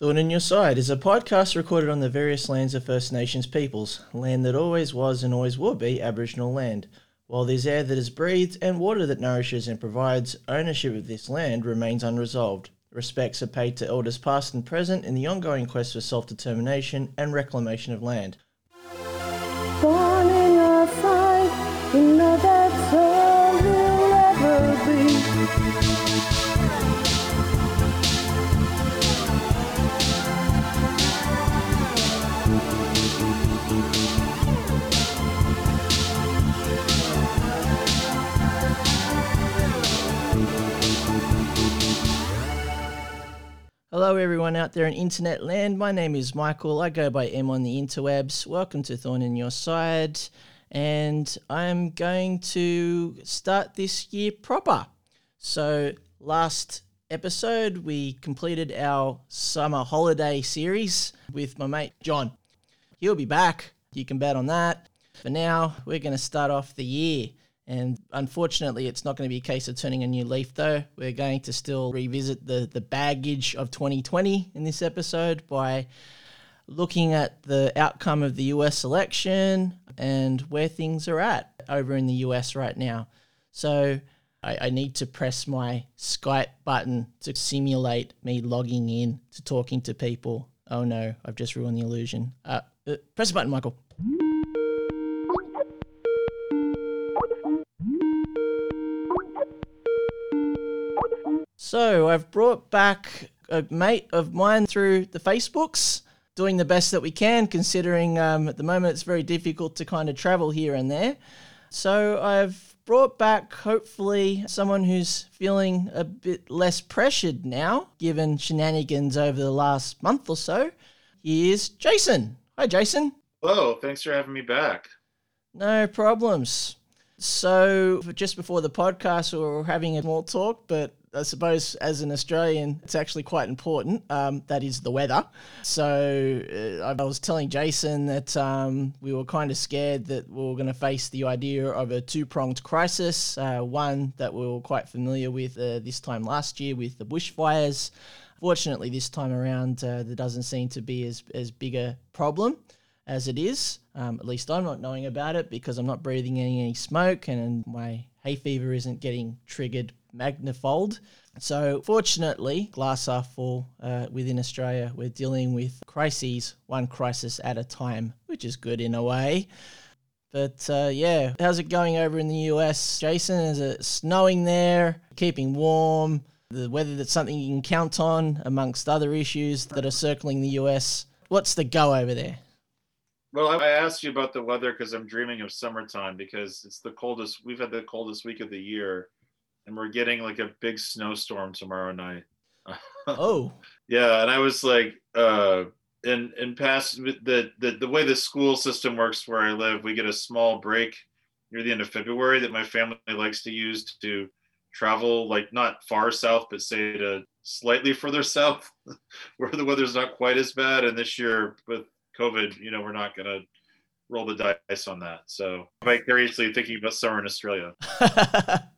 Thorn in Your Side is a podcast recorded on the various lands of First Nations peoples, land that always was and always will be Aboriginal land. While there's air that is breathed and water that nourishes and provides, ownership of this land remains unresolved. Respects are paid to elders past and present in the ongoing quest for self determination and reclamation of land. In your side, you know that's all you'll ever be. Hello, everyone out there in internet land. My name is Michael. I go by M on the interwebs. Welcome to Thorn in Your Side. And I'm going to start this year proper. So, last episode, we completed our summer holiday series with my mate John. He'll be back. You can bet on that. For now, we're going to start off the year. And unfortunately, it's not going to be a case of turning a new leaf, though. We're going to still revisit the, the baggage of 2020 in this episode by looking at the outcome of the US election and where things are at over in the US right now. So I, I need to press my Skype button to simulate me logging in to talking to people. Oh no, I've just ruined the illusion. Uh, uh, press the button, Michael. So I've brought back a mate of mine through the Facebooks, doing the best that we can, considering um, at the moment it's very difficult to kind of travel here and there. So I've brought back hopefully someone who's feeling a bit less pressured now, given shenanigans over the last month or so. Here's Jason. Hi, Jason. Hello, thanks for having me back. No problems. So, just before the podcast, we were having a small talk, but I suppose as an Australian, it's actually quite important. Um, that is the weather. So, uh, I was telling Jason that um, we were kind of scared that we were going to face the idea of a two pronged crisis. Uh, one that we were quite familiar with uh, this time last year with the bushfires. Fortunately, this time around, uh, there doesn't seem to be as, as big a problem as it is. Um, at least I'm not knowing about it because I'm not breathing any, any smoke and my hay fever isn't getting triggered magnifold. So, fortunately, glass half full uh, within Australia, we're dealing with crises one crisis at a time, which is good in a way. But uh, yeah, how's it going over in the US, Jason? Is it snowing there? Keeping warm? The weather that's something you can count on amongst other issues that are circling the US. What's the go over there? Well, I asked you about the weather because I'm dreaming of summertime because it's the coldest. We've had the coldest week of the year, and we're getting like a big snowstorm tomorrow night. Oh, yeah, and I was like, uh, in in past the, the the way the school system works where I live, we get a small break near the end of February that my family likes to use to travel, like not far south, but say to slightly further south, where the weather's not quite as bad. And this year with COVID, you know, we're not gonna roll the dice on that. So vicariously thinking about summer in Australia.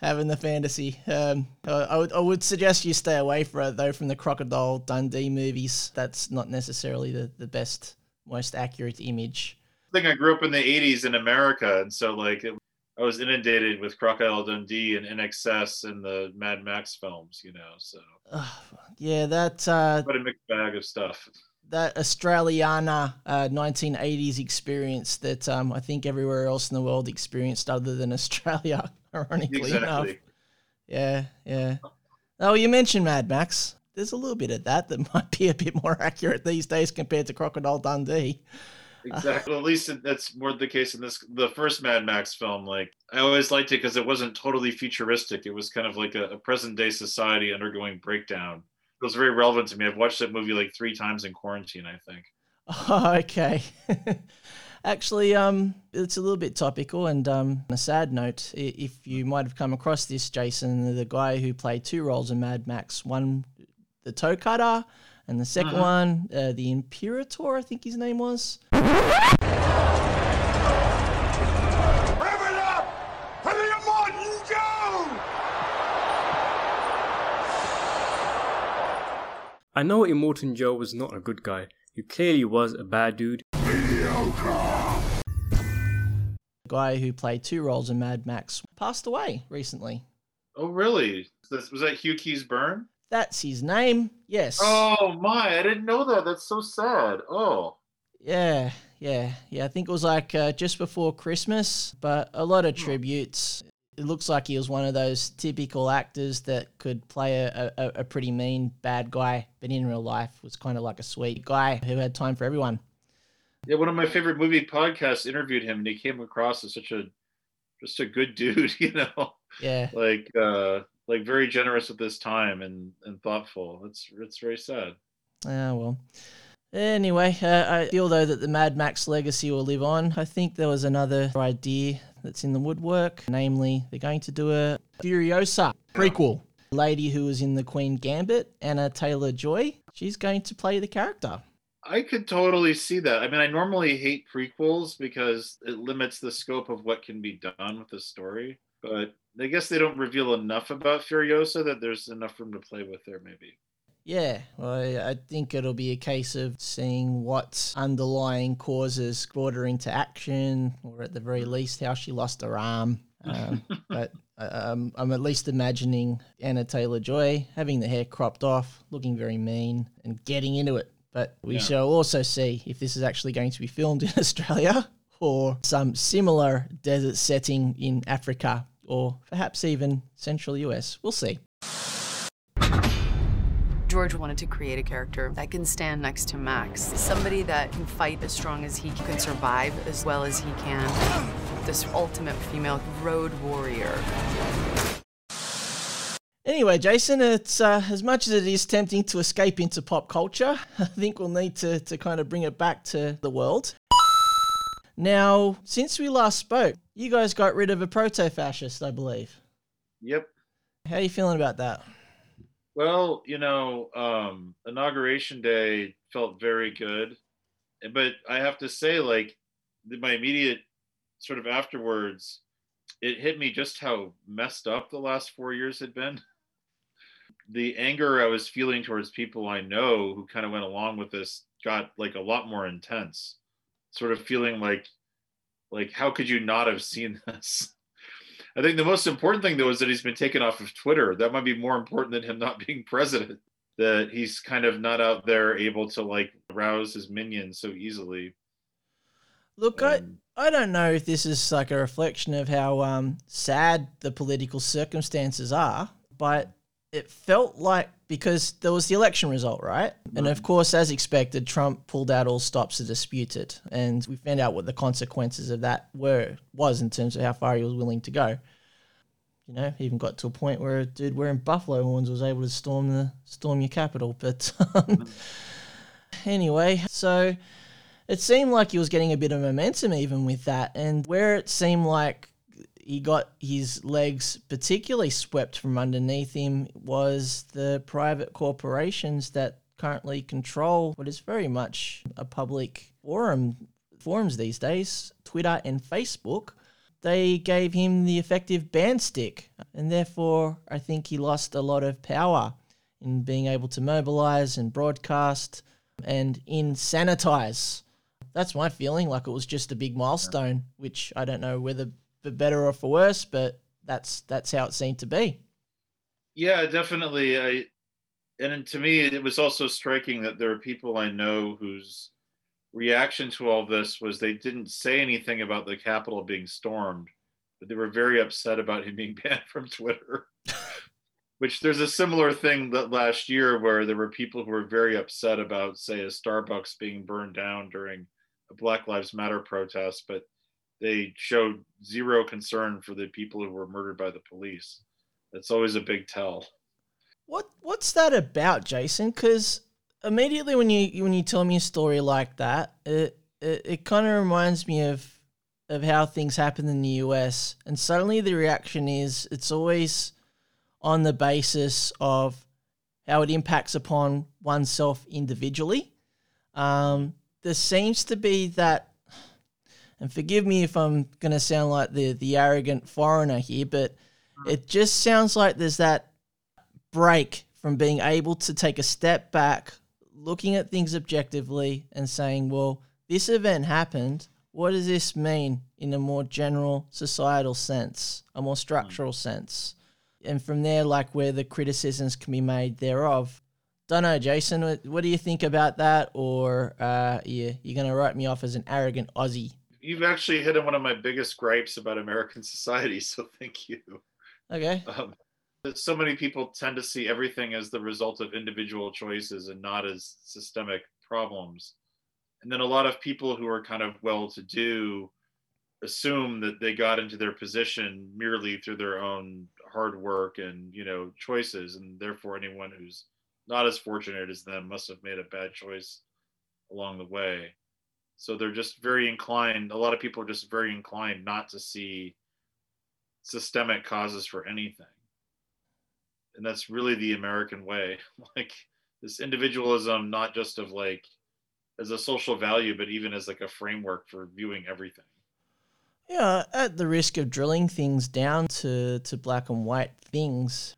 having the fantasy. Um, I, would I would suggest you stay away from it though from the Crocodile Dundee movies. That's not necessarily the, the best, most accurate image. I think I grew up in the 80s in America, and so like it, I was inundated with Crocodile Dundee and INXS and the Mad Max films, you know. So Ugh, yeah, that uh, what a mixed bag of stuff. That Australiana uh, 1980s experience that um, I think everywhere else in the world experienced other than Australia. Ironically enough, yeah, yeah. Oh, you mentioned Mad Max. There's a little bit of that that might be a bit more accurate these days compared to Crocodile Dundee. Exactly. Well, at least that's more the case in this the first Mad Max film. Like I always liked it because it wasn't totally futuristic. It was kind of like a, a present day society undergoing breakdown. It was very relevant to me. I've watched that movie like three times in quarantine. I think. Oh, okay. Actually, um, it's a little bit topical, and um, on a sad note, if you might have come across this, Jason, the guy who played two roles in Mad Max, one the toe cutter, and the 2nd Mhm. one, uh, the Imperator, I think his name was. Rev it up for the Immortan Joe! I know Immortan Joe was not a good guy. He clearly was a bad dude. The guy who played two roles in Mad Max passed away recently. Oh, really? Was was that Hugh Keays-Byrne? That's his name. Yes. Oh my! I didn't know that. That's so sad. Oh, Yeah, yeah, yeah. I think it was like uh, just before Christmas, but a lot of Hmm. tributes. It looks like he was one of those typical actors that could play a, a, a pretty mean bad guy, but in real life was kind of like a sweet guy who had time for everyone. yeah. One of my favorite movie podcasts interviewed him, and he came across as such a just a good dude. You know, Yeah, like uh, like very generous with his time and and thoughtful. It's it's very sad. Ah, well. Anyway, uh, I feel though that the Mad Max legacy will live on. I think there was another idea that's in the woodwork, namely, they're going to do a Furiosa prequel. Lady who was in the Queen Gambit, Anya Taylor-Joy, she's going to play the character. I could totally see that. I mean, I normally hate prequels because it limits the scope of what can be done with the story. But I guess they don't reveal enough about Furiosa that there's enough room to play with there, maybe. Yeah, well, I I think it'll be a case of seeing what underlying causes brought her into action, or at the very least, how she lost her arm. Um, but um, I'm at least imagining Anya Taylor-Joy having the hair cropped off, looking very mean, and getting into it. But we Yeah. shall also see if this is actually going to be filmed in Australia or some similar desert setting in Africa or perhaps even central US. We'll see. George wanted to create a character that can stand next to Max. Somebody that can fight as strong as he can survive as well as he can. This ultimate female road warrior. Anyway, Jason, it's uh, as much as it is tempting to escape into pop culture, I think we'll need to, to kind of bring it back to the world. Now, since we last spoke, you guys got rid of a proto fascist, I believe. Yep. How are you feeling about that? Well, you know, um, inauguration day felt very good, but I have to say, like, my immediate sort of afterwards, it hit me just how messed up the last four years had been. The anger I was feeling towards people I know who kind of went along with this got like a lot more intense. Sort of feeling like, like, how could you not have seen this? I think the most important thing though is that he's been taken off of Twitter. That might be more important than him not being president. That he's kind of not out there able to like rouse his minions so easily. Look, I, Um, I don't know if this is like a reflection of how um, sad the political circumstances are, but it felt like because there was the election result, right? And of course, as expected, Trump pulled out all stops to dispute it, and we found out what the consequences of that were was in terms of how far he was willing to go. You know, he even got to a point where a dude wearing buffalo horns was able to storm the storm your capital. But um, anyway, so it seemed like he was getting a bit of momentum even with that. And where it seemed like he got his legs particularly swept from underneath him was the private corporations that currently control what is very much a public forum forums these days, Twitter and Facebook. They gave him the effective ban stick, and therefore I think he lost a lot of power in being able to mobilize and broadcast and in sanitize that's my feeling. Like it was just a big milestone, which I don't know whether for better or for worse, but that's that's how it seemed to be. Yeah, definitely. I and to me, it was also striking that there are people I know whose reaction to all this was they didn't say anything about the Capitol being stormed, but they were very upset about him being banned from Twitter. Which there's a similar thing that last year where there were people who were very upset about, say, a Starbucks being burned down during a Black Lives Matter protest, but they showed zero concern for the people who were murdered by the police. That's always a big tell. What what's that about, Jason? Because immediately when you when you tell me a story like that, it it, it kind of reminds me of of how things happen in the US, and suddenly the reaction is it's always on the basis of how it impacts upon oneself individually. Um, there seems to be that, and forgive me if I'm going to sound like the the arrogant foreigner here, but it just sounds like there's that break from being able to take a step back, looking at things objectively, and saying, well, this event happened. What does this mean in a more general societal sense, a more structural sense? And from there, like where the criticisms can be made thereof. Don't know, Jason. What, what do you think about that? Or uh, yeah, you're going to write me off as an arrogant Aussie? You've actually hit on one of my biggest gripes about American society, so thank you. Okay. Um, so many people tend to see everything as the result of individual choices and not as systemic problems. And then a lot of people who are kind of well to do assume that they got into their position merely through their own hard work and you know choices and therefore anyone who's not as fortunate as them must have made a bad choice along the way so they're just very inclined a lot of people are just very inclined not to see systemic causes for anything. And that's really the american way. Like this individualism not just of like as a social value but even as like a framework for viewing everything. Yeah, at the risk of drilling things down to, to black and white things,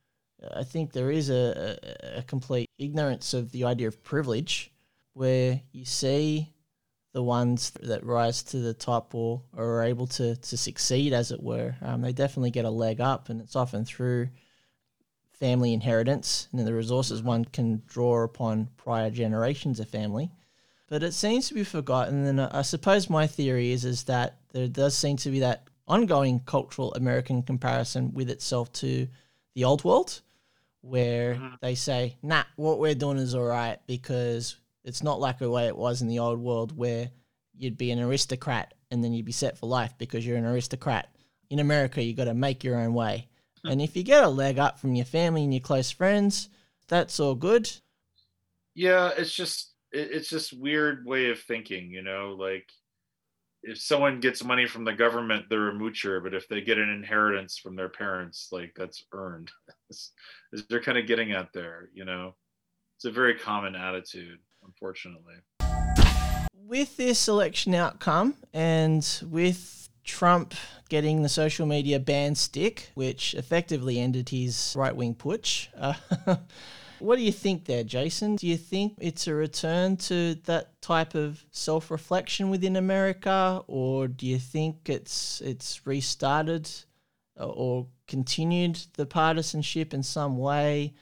I think there is a, a, a complete ignorance of the idea of privilege where you see the ones that rise to the top or, or are able to, to succeed, as it were. Um, they definitely get a leg up, and it's often through family inheritance and the resources one can draw upon prior generations of family but it seems to be forgotten. And I suppose my theory is is that there does seem to be that ongoing cultural American comparison with itself to the old world, where Mhm. they say, "Nah, what we're doing is all right because it's not like the way it was in the old world where you'd be an aristocrat and then you'd be set for life because you're an aristocrat. In America, you got to make your own way, hmm. and if you get a leg up from your family and your close friends, that's all good. yeah it's just it's just weird way of thinking you know like if someone gets money from the government they're a moocher but if they get an inheritance from their parents like that's earned. It's- they're kind of getting at there you know? It's a very common attitude unfortunately with this election outcome and with Trump getting the social media ban stick, which effectively ended his right wing putsch, uh, what do you think there, Jason? Do you think it's a return to that type of self reflection within America, or do you think it's it's restarted uh, or continued the partisanship in some way?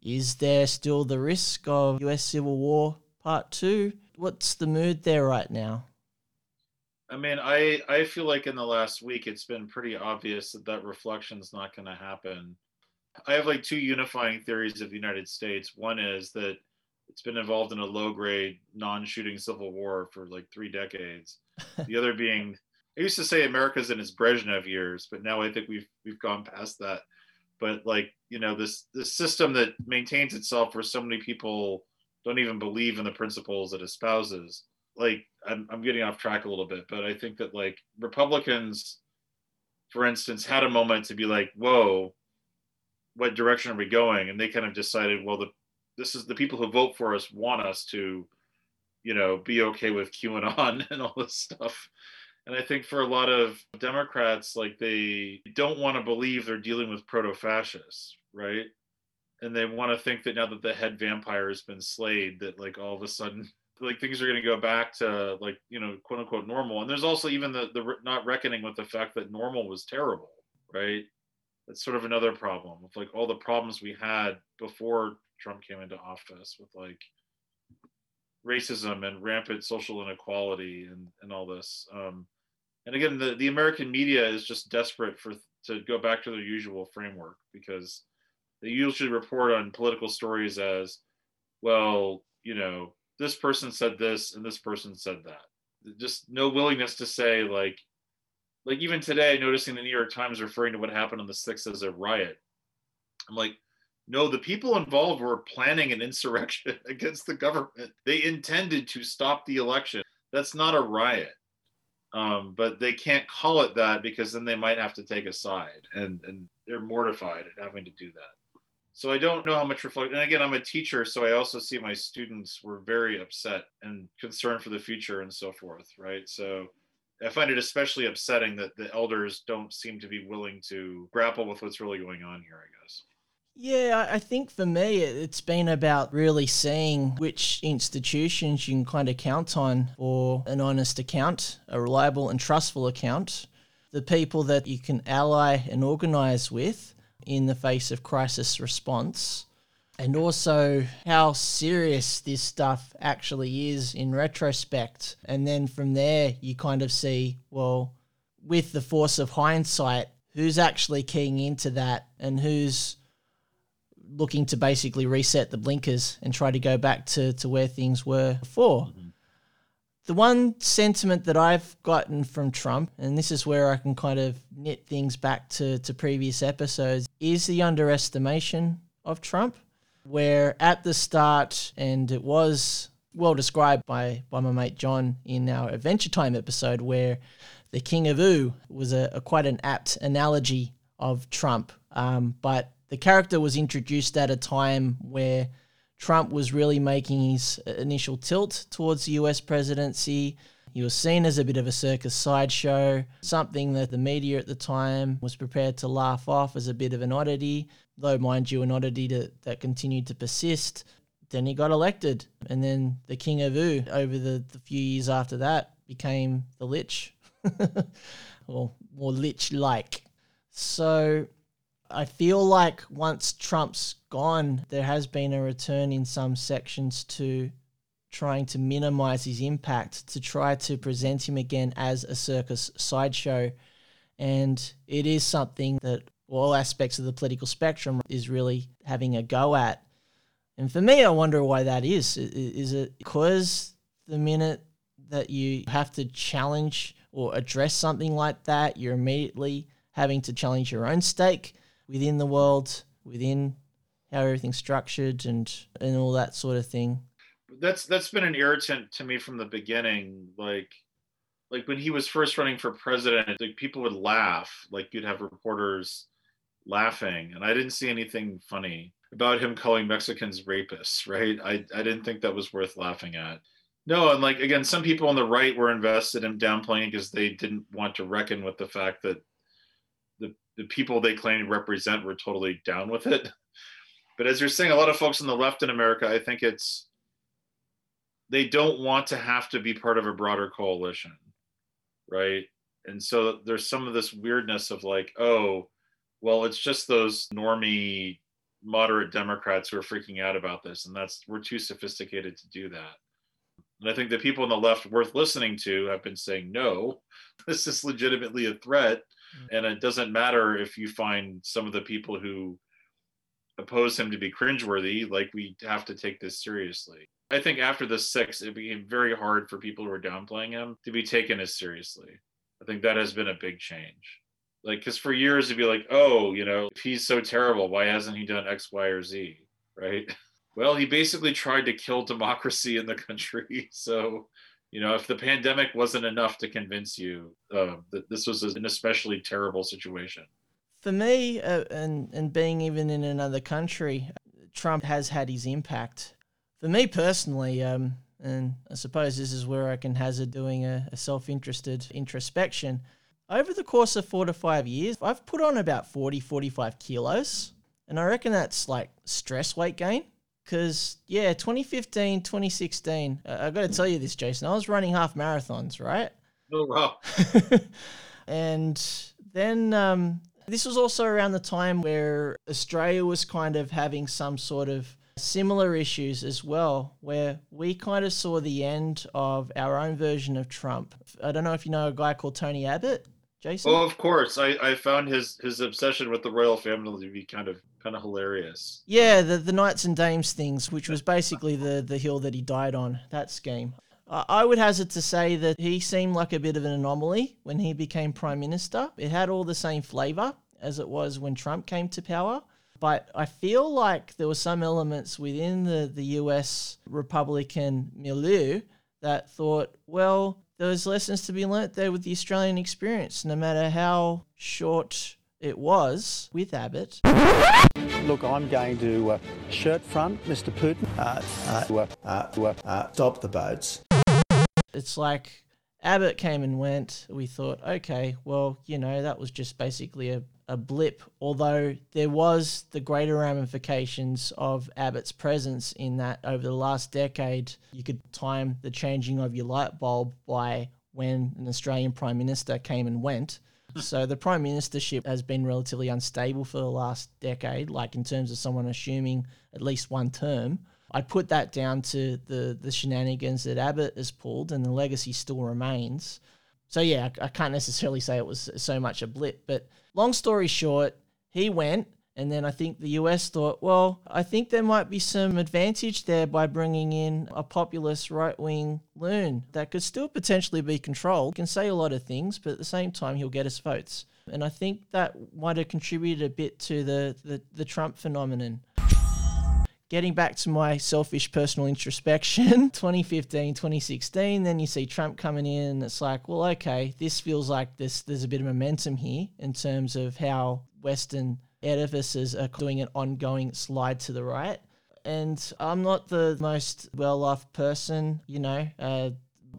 Is there still the risk of US Civil War Part 2? What's the mood there right now? i mean i i feel like in the last week it's been pretty obvious that that reflection's not going to happen i have like two unifying theories of the united states one is that it's been involved in a low grade non-shooting civil war for like three decades the other being i used to say america's in its brezhnev years but now i think we've we've gone past that but like you know this this system that maintains itself where so many people don't even believe in the principles it espouses. Like I'm, I'm getting off track a little bit but i think that like republicans for instance had a moment to be like whoa what direction are we going? And they kind of decided well the this is the people who vote for us want us to you know be okay with qanon and all this stuff. And i think for a lot of democrats like they don't want to believe they're dealing with proto-fascists right and they want to think that now that the head vampire has been slayed that like all of a sudden like things are going to go back to like you know quote unquote normal. And there's also even the the not reckoning with the fact that normal was terrible right? That's sort of another problem with like all the problems we had before trump came into office with like racism and rampant social inequality and and all this. Um and again the, the american media is just desperate for to go back to their usual framework because they usually report on political stories as well you know this person said this and this person said that. Just no willingness to say like like even today noticing the new york times referring to what happened on the 6th as a riot i'm like no the people involved were planning an insurrection against the government. They intended to stop the election. That's not a riot. Um, but they can't call it that because then they might have to take a side and and they're mortified at having to do that so i don't know how much reflect and again i'm a teacher so i also see my students were very upset and concerned for the future and so forth right? So i find it especially upsetting that the elders don't seem to be willing to grapple with what's really going on here i guess. Yeah, I think for me, it- it's been about really seeing which institutions you can kind of count on for an honest account, a reliable and trustful account, the people that you can ally and organize with in the face of crisis response, and also how serious this stuff actually is in retrospect. And then from there, you kind of see, well, with the force of hindsight, who's actually keying into that and who's looking to basically reset the blinkers and try to go back to, to where things were before. Mm-hmm. The one sentiment that I've gotten from Trump, and this is where I can kind of knit things back to, to previous episodes, is the underestimation of Trump. Where at the start, and it was well described by, by my mate John in our Adventure Time episode, where the King of Ooo was a, a quite an apt analogy of Trump. Um, but the character was introduced at a time where Trump was really making his uh, initial tilt towards the US presidency. He was seen as a bit of a circus sideshow, something that the media at the time was prepared to laugh off as a bit of an oddity, though, mind you, an oddity that, that continued to persist. Then he got elected, and then the King of Ooo, over the, the few years after that, became the Lich, or more Lich like. So I feel like once Trump's gone, there has been a return in some sections to trying to minimize his impact, to try to present him again as a circus sideshow. And it is something that all aspects of the political spectrum is really having a go at. And for me, I wonder why that is. Is it because the minute that you have to challenge or address something like that, you're immediately having to challenge your own stake within the world, within how everything's structured and and all that sort of thing. that's that's been an irritant to me from the beginning. Like like when he was first running for president like people would laugh like you'd have reporters laughing. And i didn't see anything funny about him calling mexicans rapists right? I i didn't think that was worth laughing at. No and like again some people on the right were invested in downplaying because they didn't want to reckon with the fact that the people they claim represent were totally down with it. But as you're saying a lot of folks on the left in america i think it's they don't want to have to be part of a broader coalition right? And so there's some of this weirdness of like oh well it's just those normie moderate democrats who are freaking out about this and that's we're too sophisticated to do that. And i think the people on the left worth listening to have been saying no this is legitimately a threat Mm-hmm. and it doesn't matter if you find some of the people who oppose him to be cringeworthy like we have to take this seriously I think after the six, it became very hard for people who were downplaying him to be taken as seriously. I think that has been a big change. Like, because for years it'd be like, oh, you know, if he's so terrible, why hasn't he done X, Y, or Z? Right. Well, he basically tried to kill democracy in the country. So, you know, if the pandemic wasn't enough to convince you uh, that this was an especially terrible situation. For me, uh, and and being even in another country, Trump has had his impact. For me personally, um, and I suppose this is where I can hazard doing a, a self-interested introspection. Over the course of four to five years, I've put on about 40, 45 kilos. And I reckon that's like stress weight gain. Because, yeah, 2015, 2016, uh, I got to tell you this, Jason, I was running half marathons, right? Oh, wow. and then um, this was also around the time where Australia was kind of having some sort of similar issues as well, where we kind of saw the end of our own version of Trump. I don't know if you know a guy called Tony Abbott, Jason. Oh, of course. I, I found his his obsession with the royal family to be kind of kind of hilarious. Yeah, the the Knights and Dames things, which was basically the the hill that he died on. That scheme. I would hazard to say that he seemed like a bit of an anomaly when he became prime minister. It had all the same flavour as it was when Trump came to power. But I feel like there were some elements within the, the US Republican milieu that thought, well, there's lessons to be learnt there with the Australian experience, no matter how short it was with Abbott. Look, I'm going to uh, shirt front Mr. Putin. Uh, uh, uh, uh, uh, stop the boats. it's like Abbott came and went. We thought, okay, well, you know, that was just basically a, a blip, although there was the greater ramifications of Abbott's presence in that over the last decade, you could time the changing of your light bulb by when an Australian Prime Minister came and went. So the Prime Ministership has been relatively unstable for the last decade, like in terms of someone assuming at least one term. I'd put that down to the, the shenanigans that Abbott has pulled, and the legacy still remains. So yeah, I, I can't necessarily say it was so much a blip, but long story short, he went, and then I think the US thought, well, I think there might be some advantage there by bringing in a populist right wing loon that could still potentially be controlled. Can say a lot of things, but at the same time, he'll get us votes. And I think that might have contributed a bit to the, the, the Trump phenomenon getting back to my selfish personal introspection 2015 2016 then you see trump coming in and it's like well okay this feels like this there's a bit of momentum here in terms of how western edifices are doing an ongoing slide to the right. And i'm not the most well-off person you know uh,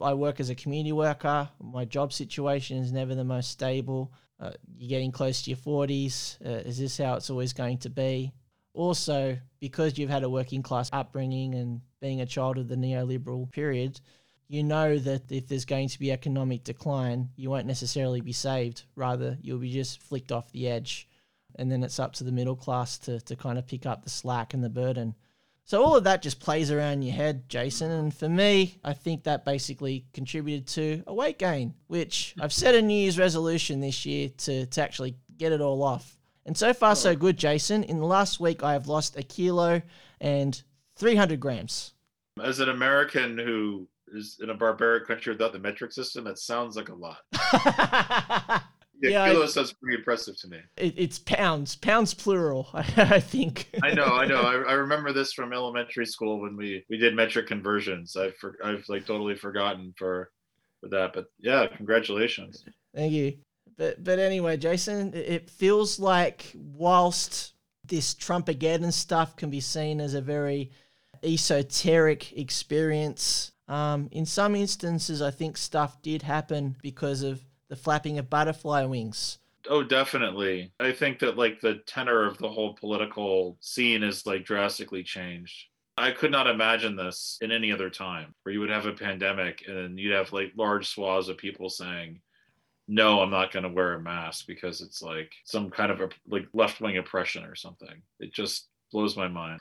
i work as a community worker. My job situation is never the most stable. Uh, you're getting close to your 40s uh, is this how it's always going to be? Also because you've had a working class upbringing and being a child of the neoliberal period, you know that if there's going to be economic decline, you won't necessarily be saved. Rather, you'll be just flicked off the edge. And then it's up to the middle class to, to kind of pick up the slack and the burden. So all of that just plays around your head, Jason. And for me, I think that basically contributed to a weight gain, which I've set a New Year's resolution this year to, to actually get it all off. And so far, so good, Jason. In the last week, I have lost a kilo and 300 grams. As an American who is in a barbaric country without the metric system, that sounds like a lot. Yeah, Yeah, I- sounds pretty impressive to me. It, it's pounds, pounds plural, I think. I know, I know. I, I remember this from elementary school when we we did metric conversions. I've for, I've like totally forgotten for for that, but yeah, congratulations. Thank you. But but anyway, Jason, it- feels like whilst this Trumpageddon stuff can be seen as a very esoteric experience, um, in some instances, I think stuff did happen because of the flapping of butterfly wings. Oh, definitely. I think that like the tenor of the whole political scene is like drastically changed. I could not imagine this in any other time where you would have a pandemic and you'd have like large swaths of people saying, no, I'm not going to wear a mask because it's like some kind of a like left wing oppression or something. It just blows my mind.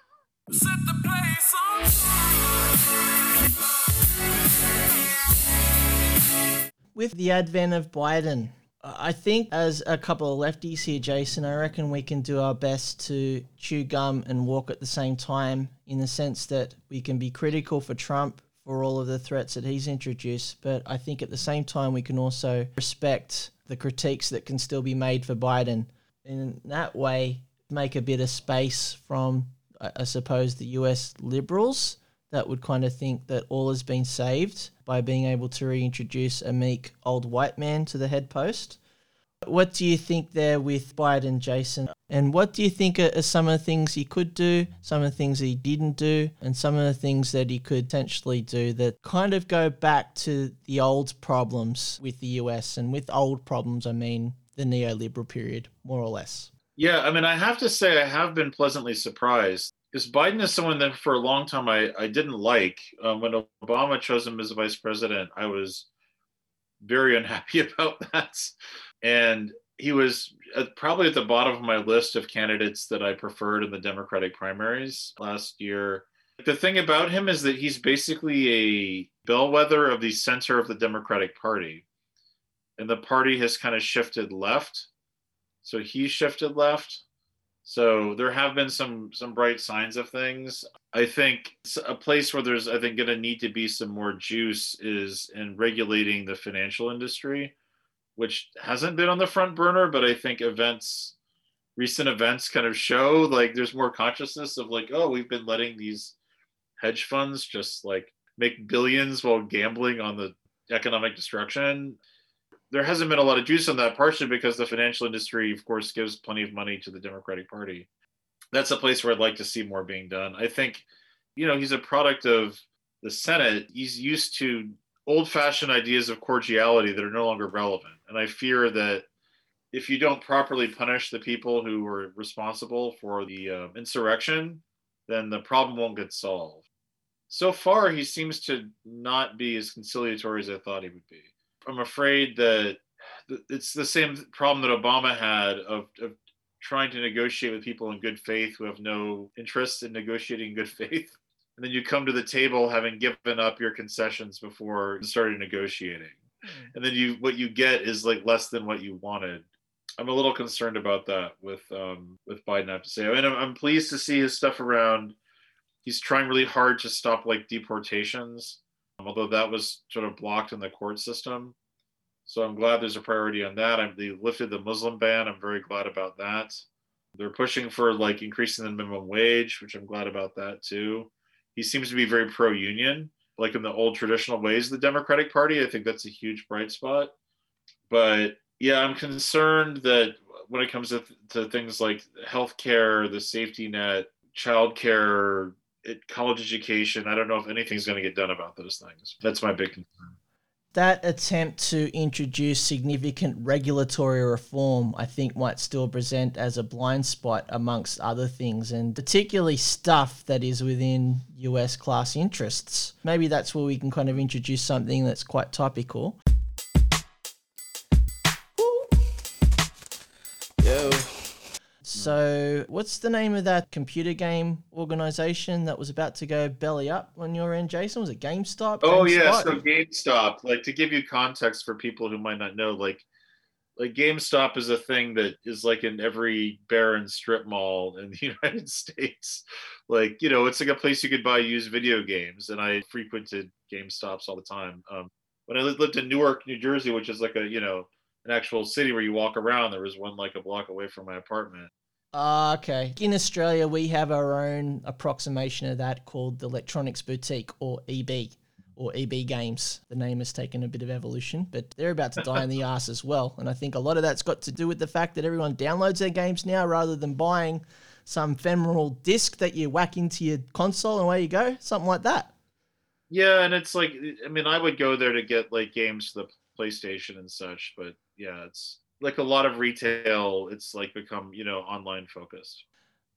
With the advent of Biden, I think as a couple of lefties here, Jason, I reckon we can do our best to chew gum and walk at the same time in the sense that we can be critical for Trump for all of the threats that he's introduced, but I think at the same time we can also respect the critiques that can still be made for Biden. In that way, make a bit of space from, I suppose, the US liberals that would kind of think that all has been saved by being able to reintroduce a meek old white man to the head post. What do you think there with Biden, Jason? And what do you think are, some of the things he could do, some of the things he didn't do, and some of the things that he could potentially do that kind of go back to the old problems with the US? And with old problems, I mean the neoliberal period, more or less. Yeah, I mean, I have to say, I have been pleasantly surprised because Biden is someone that for a long time I, I didn't like. Um, when Obama chose him as vice president, I was very unhappy about that. And he was at, probably at the bottom of my list of candidates that I preferred in the Democratic primaries last year. The thing about him is that he's basically a bellwether of the center of the Democratic Party. And the party has kind of shifted left. So he shifted left. So there have been some some bright signs of things. I think a place where there's I think going to need to be some more juice is in regulating the financial industry, which hasn't been on the front burner, but I think events recent events kind of show like there's more consciousness of like oh we've been letting these hedge funds just like make billions while gambling on the economic destruction there hasn't been a lot of juice on that, partially because the financial industry, of course, gives plenty of money to the Democratic Party. That's a place where I'd like to see more being done. I think, you know, he's a product of the Senate. He's used to old fashioned ideas of cordiality that are no longer relevant. And I fear that if you don't properly punish the people who were responsible for the uh, insurrection, then the problem won't get solved. So far, he seems to not be as conciliatory as I thought he would be. I'm afraid that it's the same problem that Obama had of, of trying to negotiate with people in good faith who have no interest in negotiating in good faith. And then you come to the table having given up your concessions before starting negotiating. And then you what you get is like less than what you wanted. I'm a little concerned about that with um, with Biden. I have to say, and I'm, I'm pleased to see his stuff around. He's trying really hard to stop like deportations, although that was sort of blocked in the court system. So I'm glad there's a priority on that. I'm, they lifted the Muslim ban. I'm very glad about that. They're pushing for like increasing the minimum wage, which I'm glad about that too. He seems to be very pro-union, like in the old traditional ways of the Democratic Party. I think that's a huge bright spot. But yeah, I'm concerned that when it comes to, to things like healthcare, the safety net, childcare, it, college education, I don't know if anything's going to get done about those things. That's my big concern. That attempt to introduce significant regulatory reform, I think, might still present as a blind spot amongst other things, and particularly stuff that is within US class interests. Maybe that's where we can kind of introduce something that's quite topical. Yo. So, what's the name of that computer game organization that was about to go belly up on your end, Jason? Was it GameStop? Oh yeah, GameSpot? so GameStop. Like to give you context for people who might not know, like like GameStop is a thing that is like in every barren strip mall in the United States. Like you know, it's like a place you could buy used video games, and I frequented GameStops all the time. Um, when I lived in Newark, New Jersey, which is like a you know an actual city where you walk around, there was one like a block away from my apartment. Ah, okay. In Australia, we have our own approximation of that called the Electronics Boutique or EB or EB Games. The name has taken a bit of evolution, but they're about to die in the ass as well. And I think a lot of that's got to do with the fact that everyone downloads their games now rather than buying some ephemeral disc that you whack into your console and away you go. Something like that. Yeah, and it's like I mean, I would go there to get like games for the PlayStation and such, but yeah, it's like a lot of retail. It's like become you know online focused.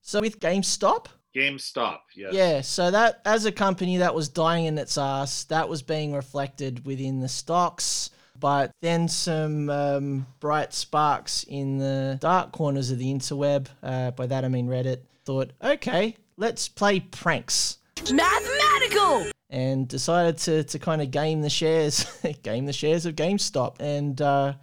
So with GameStop, GameStop, yes. Yeah, so that as a company that was dying in its ass, that was being reflected within the stocks. But then some um, bright sparks in the dark corners of the interweb, uh, by that I mean Reddit, thought, okay, let's play pranks. Mathematical! And decided to, to kind of game the shares, game the shares of GameStop, and uh,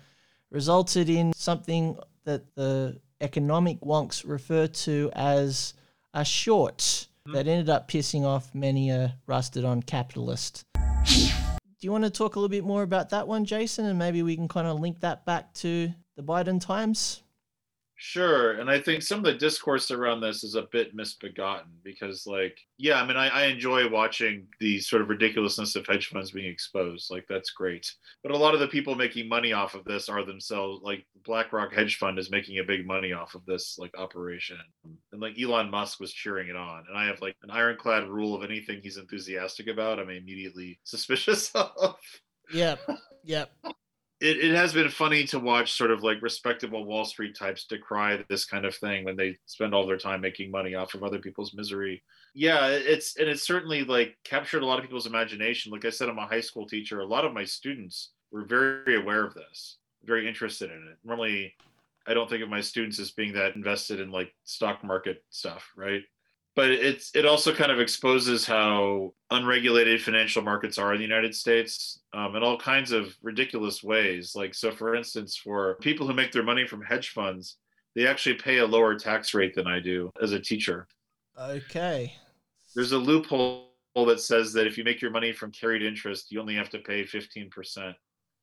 resulted in something that the economic wonks refer to as a short hmm. that ended up pissing off many a rusted on capitalist. Do you want to talk a little bit more about that one, Jason? And maybe we can kind of link that back to the Biden times? Sure. And I think some of the discourse around this is a bit misbegotten because, like, yeah, I mean, I, I enjoy watching the sort of ridiculousness of hedge funds being exposed. Like, that's great. But a lot of the people making money off of this are themselves, like, BlackRock hedge fund is making a big money off of this, like, operation. And, like, Elon Musk was cheering it on. And I have, like, an ironclad rule of anything he's enthusiastic about, I'm immediately suspicious of. Yep. Yep. It, it has been funny to watch sort of like respectable Wall Street types decry this kind of thing when they spend all their time making money off of other people's misery. Yeah, it's and it's certainly like captured a lot of people's imagination. Like I said, I'm a high school teacher. A lot of my students were very aware of this, very interested in it. Normally, I don't think of my students as being that invested in like stock market stuff, right? But it's it also kind of exposes how unregulated financial markets are in the United States um, in all kinds of ridiculous ways. Like so, for instance, for people who make their money from hedge funds, they actually pay a lower tax rate than I do as a teacher. Okay. There's a loophole that says that if you make your money from carried interest, you only have to pay 15%.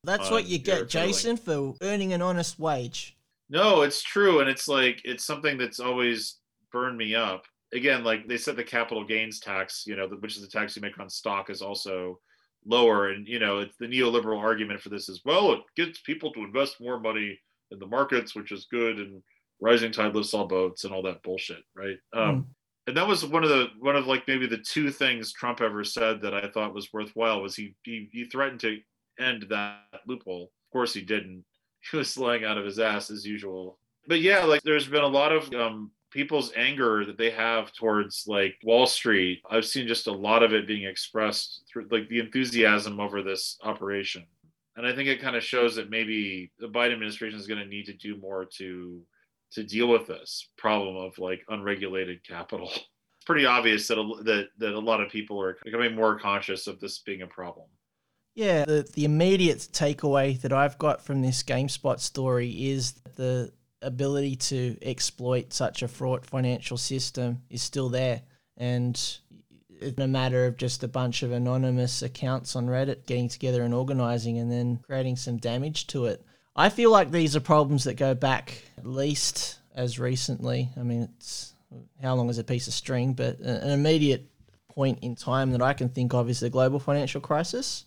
That's what you get. Jason, for earning an honest wage. No, it's true. And it's like, it's something that's always burned me up. Again, like they said, the capital gains tax, you know, which is the tax you make on stock, is also lower. And, you know, it's the neoliberal argument for this is, well, it gets people to invest more money in the markets, which is good. And rising tide lifts all boats and all that bullshit. Right. Um, and that was one of the one of like maybe the two things Trump ever said that I thought was worthwhile was he he, he threatened to end that loophole. Of course he didn't. he was lying out of his ass as usual. But yeah, like there's been a lot of um, people's anger that they have towards like Wall Street. I've seen just a lot of it being expressed through like the enthusiasm over this operation. And I think it kind of shows that maybe the Biden administration is going to need to do more to to deal with this problem of like unregulated capital. It's pretty obvious that a, that that a lot of people are becoming more conscious of this being a problem. Yeah, the, the immediate takeaway that I've got from this GameSpot story is the ability to exploit such a fraught financial system is still there. And it's a matter of just a bunch of anonymous accounts on Reddit getting together and organizing and then creating some damage to it. I feel like these are problems that go back at least as recently. I mean, it's how long is a piece of string, but an immediate point in time that I can think of is the global financial crisis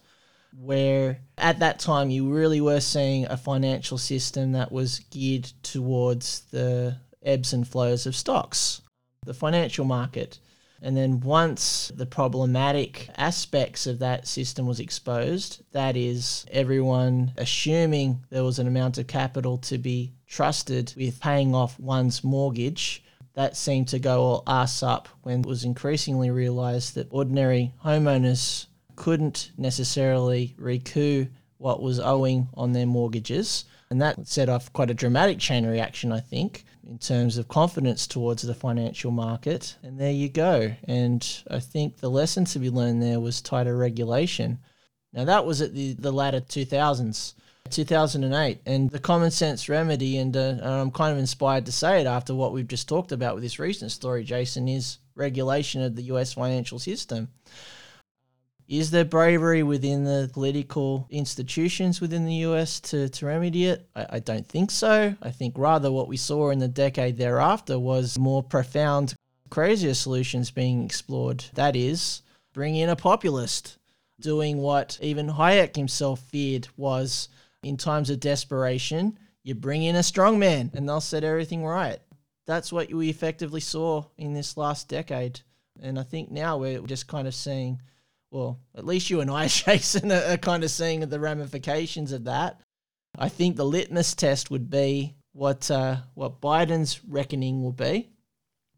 where at that time you really were seeing a financial system that was geared towards the ebbs and flows of stocks, the financial market. And then once the problematic aspects of that system was exposed, that is, everyone assuming there was an amount of capital to be trusted with paying off one's mortgage, that seemed to go all ass up when it was increasingly realized that ordinary homeowners couldn't necessarily recoup what was owing on their mortgages. And that set off quite a dramatic chain reaction, I think, in terms of confidence towards the financial market. And there you go. And I think the lesson to be learned there was tighter regulation. Now, that was at the, the latter 2000s. 2008 and the common sense remedy and, uh, and i'm kind of inspired to say it after what we've just talked about with this recent story jason is regulation of the us financial system is there bravery within the political institutions within the US to, to remedy it? I, I don't think so. I think rather what we saw in the decade thereafter was more profound, crazier solutions being explored. That is, bring in a populist, doing what even Hayek himself feared was in times of desperation, you bring in a strong man and they'll set everything right. That's what we effectively saw in this last decade. And I think now we're just kind of seeing well, at least you and I, Jason, are, kind of seeing the ramifications of that. I think the litmus test would be what uh, what Biden's reckoning will be.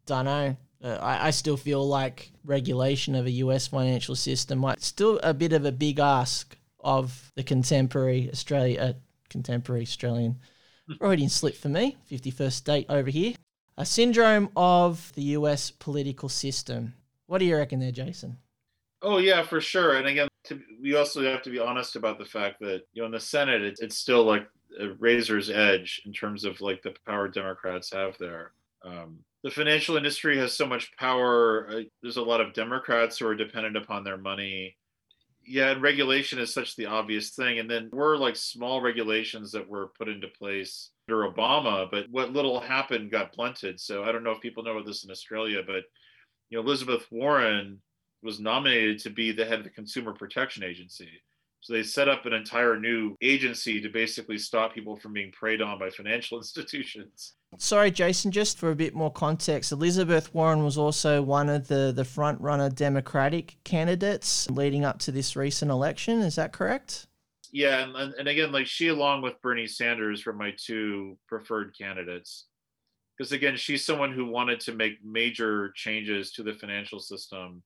Don't know. Uh, I, I still feel like regulation of a US financial system might still a bit of a big ask of the contemporary Australia, uh, contemporary Australian Freudian slip for me. Fifty first state over here. A syndrome of the US political system. What do you reckon there, Jason? Oh yeah, for sure. And again, to, we also have to be honest about the fact that you know in the Senate, it, it's still like a razor's edge in terms of like the power Democrats have there. Um, the financial industry has so much power. Uh, there's a lot of Democrats who are dependent upon their money. Yeah, and regulation is such the obvious thing. And then we're like small regulations that were put into place under Obama, but what little happened got blunted. So I don't know if people know about this in Australia, but you know Elizabeth Warren was nominated to be the head of the Consumer Protection Agency. So they set up an entire new agency to basically stop people from being preyed on by financial institutions. Sorry, Jason, just for a bit more context, Elizabeth Warren was also one of the, the front runner Democratic candidates leading up to this recent election. Is that correct? Yeah, and, and again, like she, along with Bernie Sanders, were my two preferred candidates. Because again, she's someone who wanted to make major changes to the financial system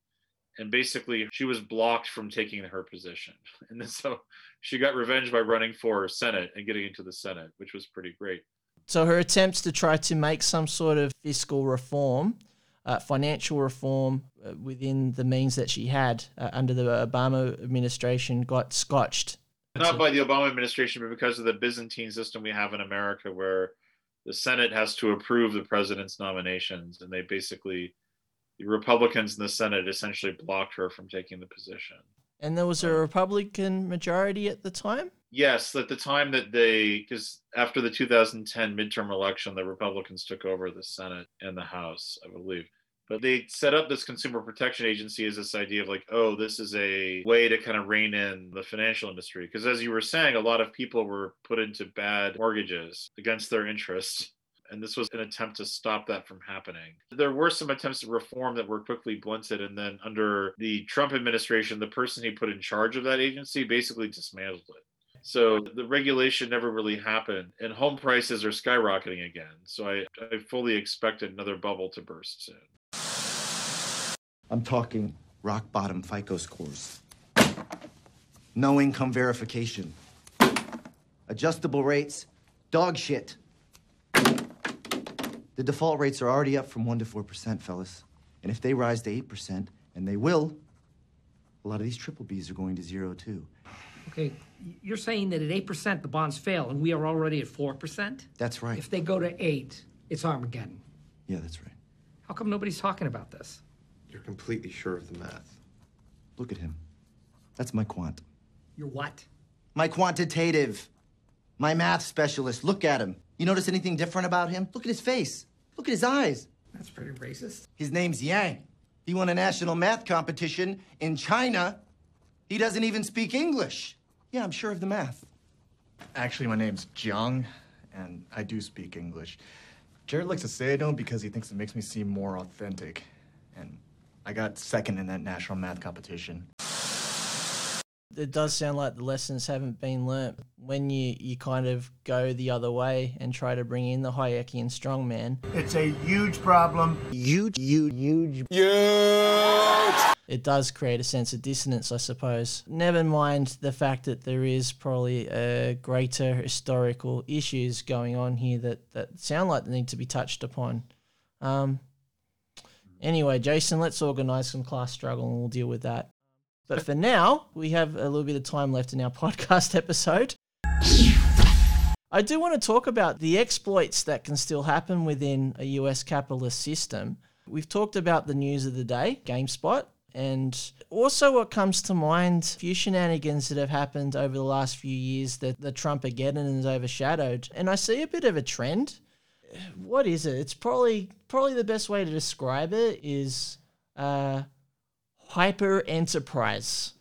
and basically she was blocked from taking her position. And then so she got revenge by running for senate and getting into the senate which was pretty great. So her attempts to try to make some sort of fiscal reform uh, financial reform uh, within the means that she had uh, under the obama administration got scotched. Not by the obama administration but because of the byzantine system we have in america where the senate has to approve the president's nominations and they basically the Republicans in the Senate essentially blocked her from taking the position. And there was a Republican majority at the time? Yes, at the time that they, because after the 2010 midterm election, the Republicans took over the Senate and the House, I believe. But they set up this consumer protection agency as this idea of like, oh, this is a way to kind of rein in the financial industry. Because as you were saying, a lot of people were put into bad mortgages against their interest and this was an attempt to stop that from happening. There were some attempts to reform that were quickly blunted, and then under the Trump administration, the person he put in charge of that agency basically dismantled it. So the regulation never really happened, and home prices are skyrocketing again. So I, I fully expect another bubble to burst soon. I'm talking rock bottom FICO scores, no income verification, adjustable rates, dog shit. The default rates are already up from 1% to 4%, fellas. And if they rise to 8%, and they will, a lot of these triple Bs are going to zero too. Okay, you're saying that at 8% the bonds fail and we are already at 4%? That's right. If they go to 8, it's Armageddon. Yeah, that's right. How come nobody's talking about this? You're completely sure of the math. Look at him. That's my quant. Your what? My quantitative. My math specialist. Look at him. You notice anything different about him? Look at his face. Look at his eyes. That's pretty racist. His name's Yang. He won a national math competition in China. He doesn't even speak English. Yeah, I'm sure of the math. Actually, my name's Jiang, and I do speak English. Jared likes to say I don't because he thinks it makes me seem more authentic. And I got second in that national math competition. It does sound like the lessons haven't been learnt when you, you kind of go the other way and try to bring in the Hayekian strongman. It's a huge problem. Huge, huge, huge. Huge! It does create a sense of dissonance, I suppose. Never mind the fact that there is probably a greater historical issues going on here that, that sound like they need to be touched upon. Um, anyway, Jason, let's organise some class struggle and we'll deal with that. But for now, we have a little bit of time left in our podcast episode. I do want to talk about the exploits that can still happen within a US capitalist system. We've talked about the news of the day, GameSpot, and also what comes to mind, a few shenanigans that have happened over the last few years that the Trumpageddon has overshadowed. And I see a bit of a trend. What is it? It's probably probably the best way to describe it is uh, hyper enterprise.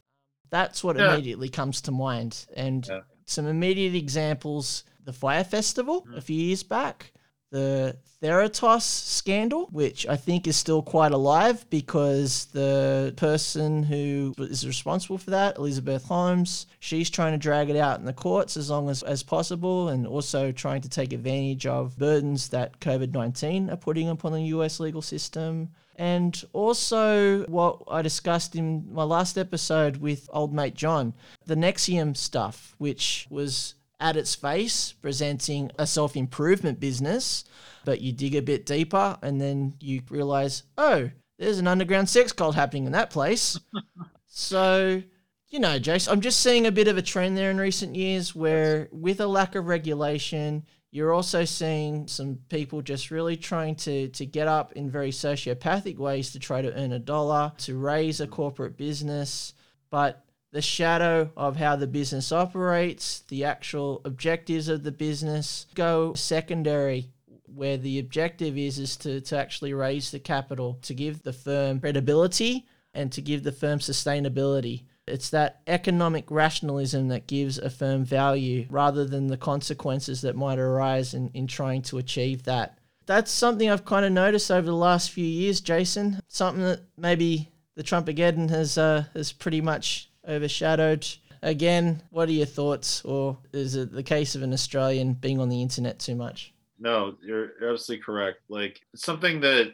That's what Yeah. immediately comes to mind. And some immediate examples the Fyre Festival a mm. few years back, the Theranos scandal, which I think is still quite alive because the person who is responsible for that, Elizabeth Holmes, she's trying to drag it out in the courts as long as, as possible and also trying to take advantage of burdens that COVID 19 are putting upon the US legal system. And also, what I discussed in my last episode with old mate John, the NXIVM stuff, which was at its face presenting a self improvement business, but you dig a bit deeper and then you realize, oh, there's an underground sex cult happening in that place. so, you know, Jace, I'm just seeing a bit of a trend there in recent years where, with a lack of regulation, you're also seeing some people just really trying to, to get up in very sociopathic ways to try to earn a dollar, to raise a corporate business. But the shadow of how the business operates, the actual objectives of the business go secondary where the objective is is to, to actually raise the capital to give the firm credibility and to give the firm sustainability. It's that economic rationalism that gives a firm value rather than the consequences that might arise in, in trying to achieve that. That's something I've kind of noticed over the last few years, Jason. Something that maybe the Trumpageddon has uh, has pretty much overshadowed. Again, what are your thoughts, or is it the case of an Australian being on the internet too much? No, you're absolutely correct. Like something that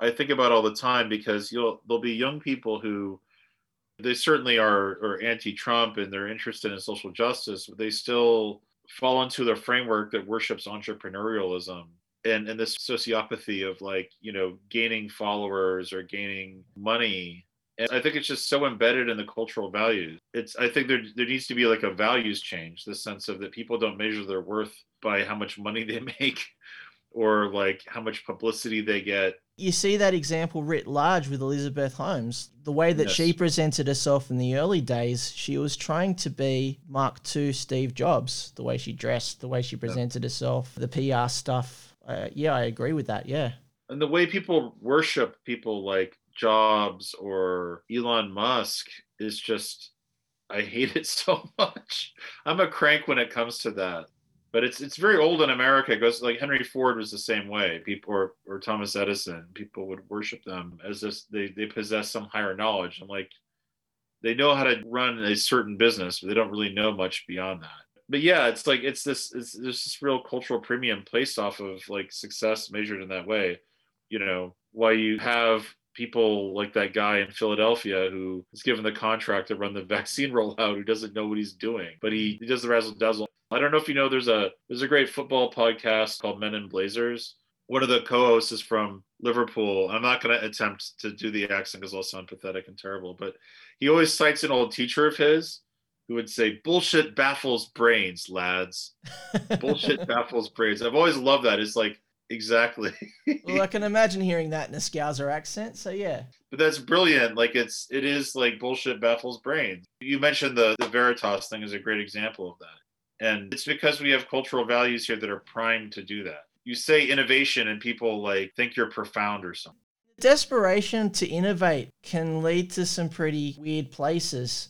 I think about all the time because you'll there'll be young people who they certainly are are anti-Trump and they're interested in social justice, but they still fall into the framework that worships entrepreneurialism and and this sociopathy of like you know gaining followers or gaining money. And I think it's just so embedded in the cultural values. It's I think there there needs to be like a values change, the sense of that people don't measure their worth by how much money they make or like how much publicity they get. You see that example writ large with Elizabeth Holmes. The way that she presented herself in the early days, she was trying to be Mark II Steve Jobs, the way she dressed, the way she presented herself, the PR stuff. Uh, yeah, I agree with that. Yeah. And the way people worship people like Jobs or Elon Musk is just I hate it so much. I'm a crank when it comes to that. But it's it's very old in America. It goes like Henry Ford was the same way. People or, or Thomas Edison, people would worship them as if they, they possess some higher knowledge. I'm like, they know how to run a certain business, but they don't really know much beyond that. But yeah, it's like it's this it's there's this real cultural premium placed off of like success measured in that way. You know, why you have people like that guy in Philadelphia who is given the contract to run the vaccine rollout who doesn't know what he's doing, but he, he does the razzle dazzle. I don't know if you know there's a there's a great football podcast called Men in Blazers. One of the co-hosts is from Liverpool. I'm not going to attempt to do the accent because I'll sound pathetic and terrible, but he always cites an old teacher of his who would say, "Bullshit baffles brains, lads. Bullshit baffles brains." I've always loved that. It's like exactly. well, I can imagine hearing that in a Scouser accent. So yeah. But that's brilliant. Like it's it is like bullshit baffles brains. You mentioned the the Veritas thing is a great example of that, and it's because we have cultural values here that are primed to do that. You say innovation, and people like think you're profound or something. Desperation to innovate can lead to some pretty weird places.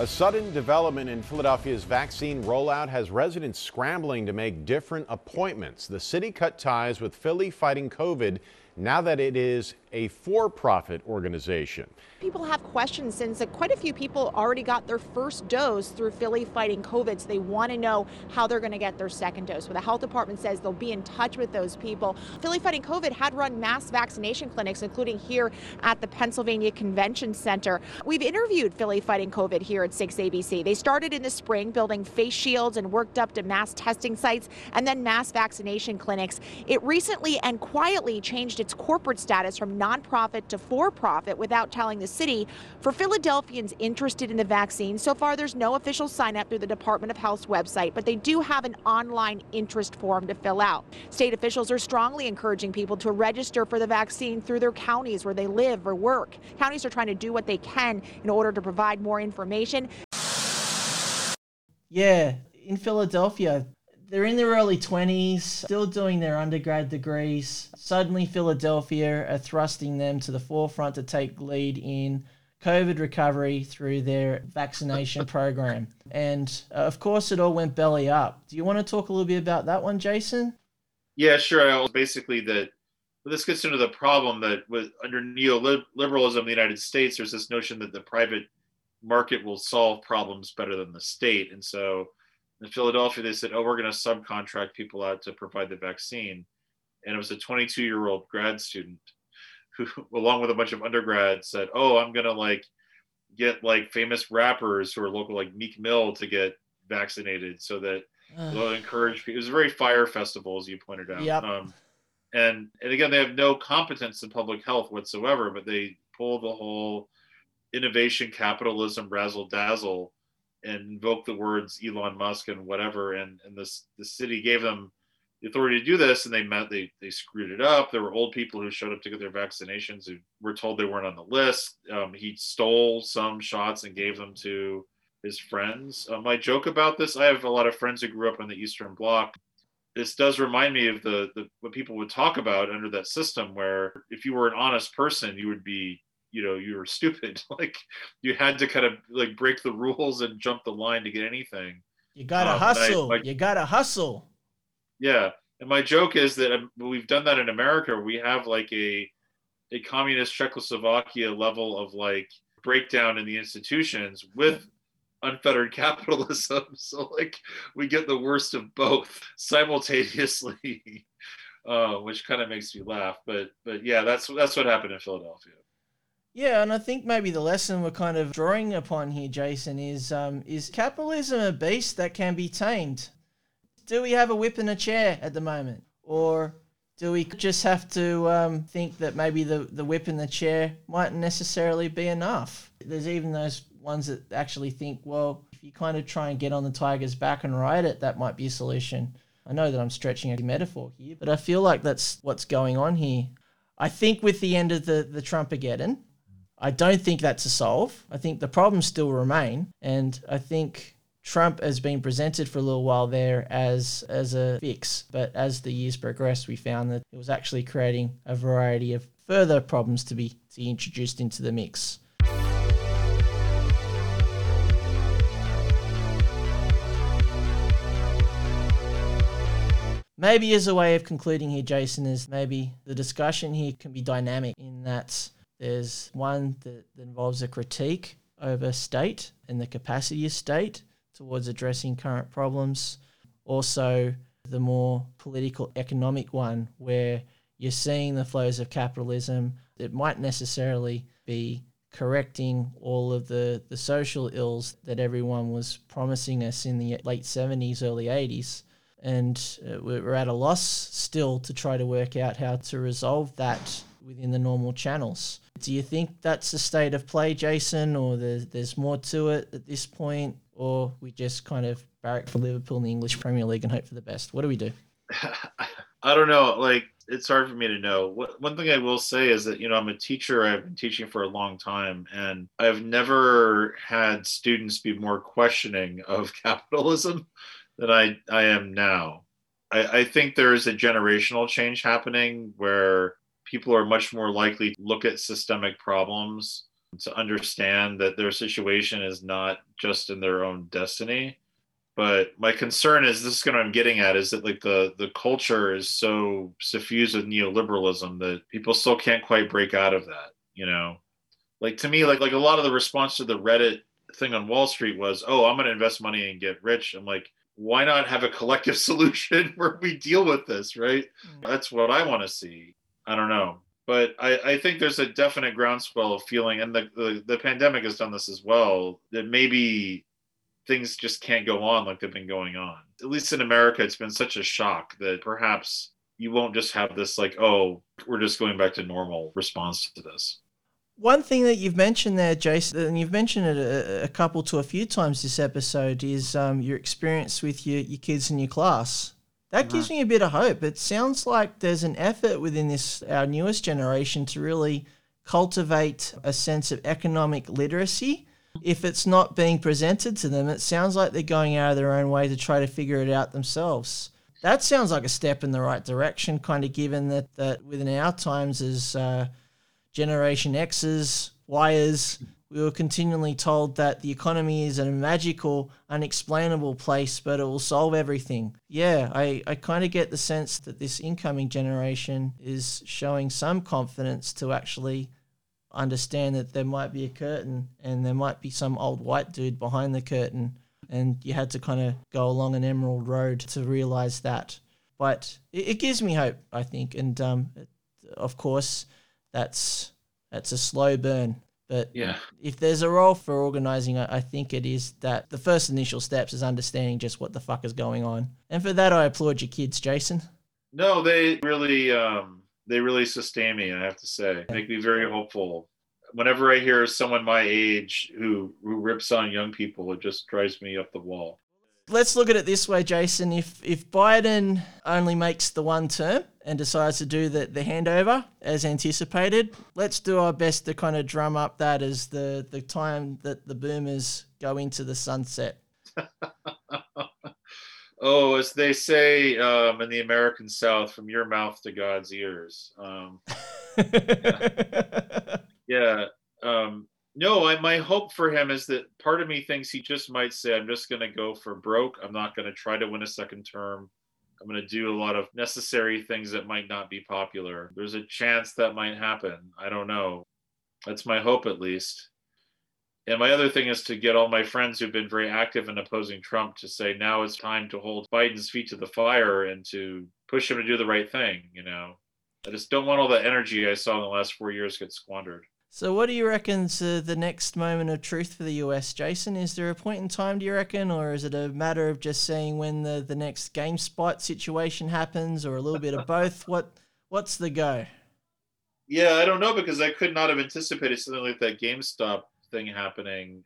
A sudden development in Philadelphia's vaccine rollout has residents scrambling to make different appointments. The city cut ties with Philly Fighting COVID now that it is a for profit organization. People have questions since quite a few people already got their first dose through Philly fighting COVID. So they want to know how they're going to get their second dose. Well, the health department says they'll be in touch with those people. Philly fighting COVID had run mass vaccination clinics, including here at the Pennsylvania Convention Center. We've interviewed Philly fighting COVID here at 6ABC. They started in the spring building face shields and worked up to mass testing sites and then mass vaccination clinics. It recently and quietly changed its corporate status from nonprofit to for profit without telling the city. For Philadelphians interested in the vaccine, so far there's no official sign up through the Department of Health's website, but they do have an online interest form to fill out. State officials are strongly encouraging people to register for the vaccine through their counties where they live or work. Counties are trying to do what they can in order to provide more information. Yeah, in Philadelphia, they're in their early 20s, still doing their undergrad degrees. Suddenly, Philadelphia are thrusting them to the forefront to take lead in COVID recovery through their vaccination program. And uh, of course, it all went belly up. Do you want to talk a little bit about that one, Jason? Yeah, sure. Basically, that well, this gets into the problem that with under neoliberalism in the United States, there's this notion that the private market will solve problems better than the state, and so in Philadelphia, they said, "Oh, we're going to subcontract people out to provide the vaccine," and it was a 22 year old grad student who, along with a bunch of undergrads, said, "Oh, I'm going to like get like famous rappers who are local, like Meek Mill, to get vaccinated, so that they'll encourage people." It was a very Fyre Festival, as you pointed out. Yep. Um, and and again, they have no competence in public health whatsoever, but they pull the whole innovation capitalism razzle dazzle and invoke the words Elon Musk and whatever, and and this the city gave them the authority to do this, and they met they they screwed it up. There were old people who showed up to get their vaccinations who were told they weren't on the list. Um, he stole some shots and gave them to his friends. Um, joke about this. I have a lot of friends who grew up on the Eastern Bloc. This does remind me of the, the what people would talk about under that system, where if you were an honest person, you would be you know you were stupid. Like you had to kind of like break the rules and jump the line to get anything. You gotta Um, I- hustle. like- you gotta hustle. yeah. And my joke is that um, we've done that in america. We have like a a communist czechoslovakia level of like breakdown in the institutions with unfettered capitalism. So like we get the worst of both simultaneously uh, which kind of makes me laugh. But but yeah that's that's what happened in philadelphia Yeah, and I think maybe the lesson we're kind of drawing upon here, Jason, is um, is capitalism a beast that can be tamed? Do we have a whip and a chair at the moment, or do we just have to um, think that maybe the the whip and the chair mightn't necessarily be enough? There's even those ones that actually think, well, if you kind of try and get on the tiger's back and ride it, that might be a solution. I know that I'm stretching a metaphor here, but I feel like that's what's going on here. I think with the end of the the Trumpageddon, I don't think that's a solve. I think the problems still remain, and I think Trump has been presented for a little while there as as a fix. But as the years progressed, we found that it was actually creating a variety of further problems to be to be introduced into the mix. Maybe as a way of concluding here, Jason, is maybe the discussion here can be dynamic in that There's one that involves a critique over state and the capacity of state towards addressing current problems. Also, the more political economic one, where you're seeing the flows of capitalism. It might necessarily be correcting all of the, the social ills that everyone was promising us in the late 70s, early 80s. And uh, we're at a loss still to try to work out how to resolve that within the normal channels. Do you think that's the state of play, Jason, or there's, there's more to it at this point, or we just kind of barrack for Liverpool in the English Premier League and hope for the best? What do we do? I don't know. Like, it's hard for me to know. What, one thing I will say is that, you know, I'm a teacher. I've been teaching for a long time, and I've never had students be more questioning of capitalism than I, I am now. I, I think there is a generational change happening where people are much more likely to look at systemic problems to understand that their situation is not just in their own destiny. But my concern is this is what i'm getting at is that like the the culture is so suffused with neoliberalism that people still can't quite break out of that you know? Like to me like like a lot of the response to the reddit thing on wall street was oh i'm going to invest money and get rich. I'm like why not have a collective solution where we deal with this right? Mm-hmm. that's what i want to see i don't know but I, I, think there's a definite groundswell of feeling, and the, the, the pandemic has done this as well. That maybe things just can't go on like they've been going on. At least in America, it's been such a shock that perhaps you won't just have this like, oh, we're just going back to normal response to this. One thing that you've mentioned there, Jason, and you've mentioned it a, a couple to a few times this episode, is um, your experience with your, your kids in your class. That gives me a bit of hope. It sounds like there's an effort within this our newest generation to really cultivate a sense of economic literacy. If it's not being presented to them, it sounds like they're going out of their own way to try to figure it out themselves. That sounds like a step in the right direction, kind of given that, that within our times as uh, Generation X's, Y's, we were continually told that the economy is a magical, unexplainable place, but it will solve everything. Yeah, I, I kind of get the sense that this incoming generation is showing some confidence to actually understand that there might be a curtain and there might be some old white dude behind the curtain. And you had to kind of go along an emerald road to realize that. But it, it gives me hope, I think. And um, of course, that's that's a slow burn but yeah, if there's a role for organizing, I think it is that the first initial steps is understanding just what the fuck is going on. And for that, I applaud your kids, Jason. No, they really, um, they really sustain me. I have to say, make me very hopeful. Whenever I hear someone my age who who rips on young people, it just drives me up the wall let's look at it this way, Jason. If if Biden only makes the one term and decides to do the, the handover as anticipated, let's do our best to kind of drum up that as the, the time that the boomers go into the sunset. oh, as they say um, in the American South, from your mouth to God's ears. Um, yeah. yeah. Um, no, I, my hope for him is that part of me thinks he just might say, I'm just going to go for broke. I'm not going to try to win a second term. I'm going to do a lot of necessary things that might not be popular. There's a chance that might happen. I don't know. That's my hope, at least. And my other thing is to get all my friends who've been very active in opposing Trump to say now it's time to hold Biden's feet to the fire and to push him to do the right thing. You know, I just don't want all the energy I saw in the last four years get squandered. So, what do you reckon's uh, the next moment of truth for the US, Jason? Is there a point in time, do you reckon, or is it a matter of just seeing when the, the next GameSpot situation happens, or a little bit of both? What What's the go? Yeah, I don't know because I could not have anticipated something like that GameStop thing happening.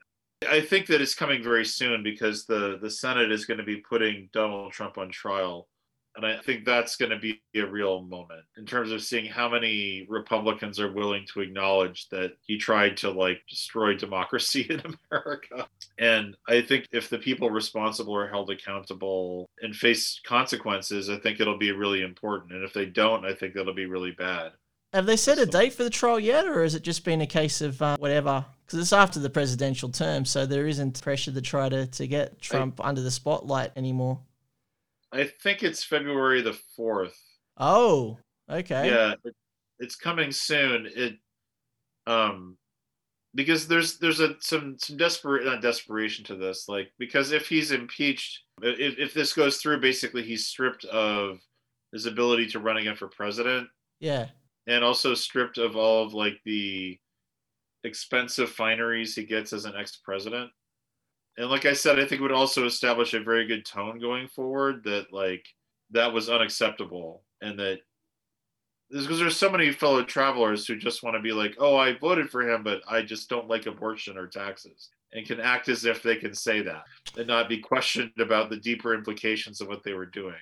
I think that it's coming very soon because the the Senate is going to be putting Donald Trump on trial and I think that's going to be a real moment in terms of seeing how many Republicans are willing to acknowledge that he tried to like destroy democracy in America. And I think if the people responsible are held accountable and face consequences, I think it'll be really important. And if they don't, I think that'll be really bad. Have they set a date for the trial yet, or has it just been a case of uh, whatever? Because it's after the presidential term, so there isn't pressure to try to, to get Trump I, under the spotlight anymore. I think it's February the fourth. Oh, okay. Yeah, it, it's coming soon. It Um, because there's there's a some some desperate not desperation to this like because if he's impeached if, if this goes through basically he's stripped of his ability to run again for president Yeah. and also stripped of all of like the expensive fineries he gets as an ex-president and like i said i think it would also establish a very good tone going forward that like that was unacceptable and that because there's so many fellow travelers who just want to be like oh i voted for him but i just don't like abortion or taxes and can act as if they can say that and not be questioned about the deeper implications of what they were doing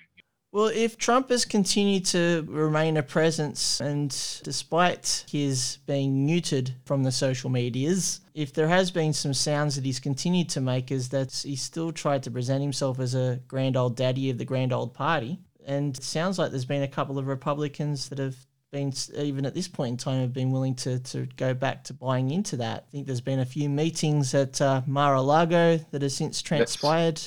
Well, if Trump has continued to remain a presence and despite his being muted from the social medias, if there has been some sounds that he's continued to make is that he's still tried to present himself as a grand old daddy of the grand old party. And it sounds like there's been a couple of Republicans that have been, even at this point in time, have been willing to, to go back to buying into that. I think there's been a few meetings at uh, Mar-a-Lago that have since transpired.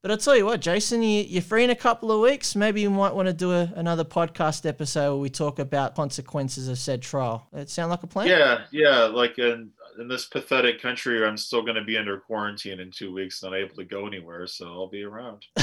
But I'll tell you what, Jason, you, you're free in a couple of weeks. Maybe you might want to do a, another podcast episode where we talk about consequences of said trial. That sound like a plan? Yeah, yeah. Like in in this pathetic country, I'm still going to be under quarantine in two weeks, not able to go anywhere, so I'll be around.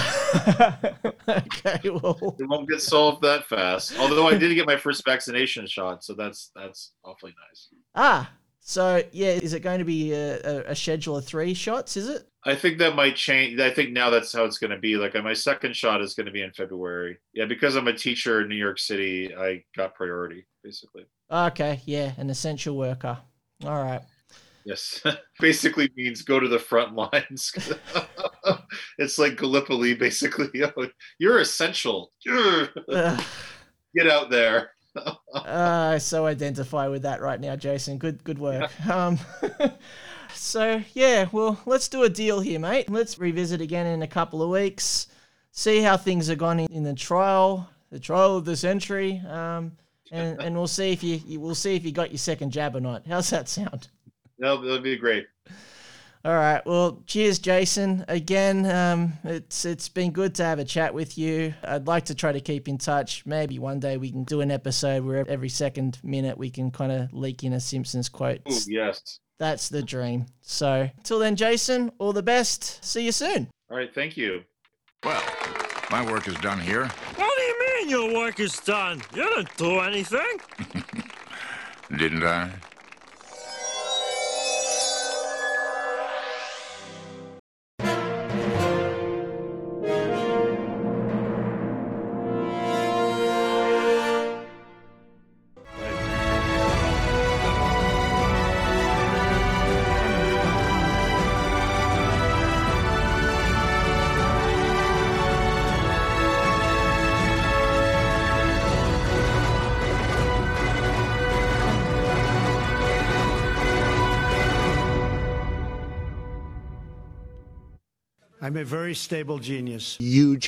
okay, well, it won't get solved that fast. Although I did get my first vaccination shot, so that's that's awfully nice. Ah, so yeah, is it going to be a, a, schedule of three shots? Is it? I think that might change. I think now that's how it's going to be. Like uh, my second shot is going to be in February. Yeah, because I'm a teacher in New York City, I got priority basically. Okay, yeah, an essential worker. All right. Yes, basically means go to the front lines. it's like Gallipoli, basically. You're essential. Get out there. Uh, I so identify with that right now, Jason. Good, good work. Um, so yeah, well, let's do a deal here, mate. Let's revisit again in a couple of weeks, see how things are gone in, the trial, the trial of the century, um, and and we'll see if you, you we'll see if you got your second jab or not. How's that sound? No, that'll be great. All right. Well, cheers, Jason. Again, um, it's it's been good to have a chat with you. I'd like to try to keep in touch. Maybe one day we can do an episode where every second minute we can kind of leak in a Simpsons quote. Ooh, yes. That's the dream. So, till then, Jason, all the best. See you soon. All right. Thank you. Well, my work is done here. What do you mean your work is done? You didn't do anything. Didn't I? I'm a very stable genius. Huge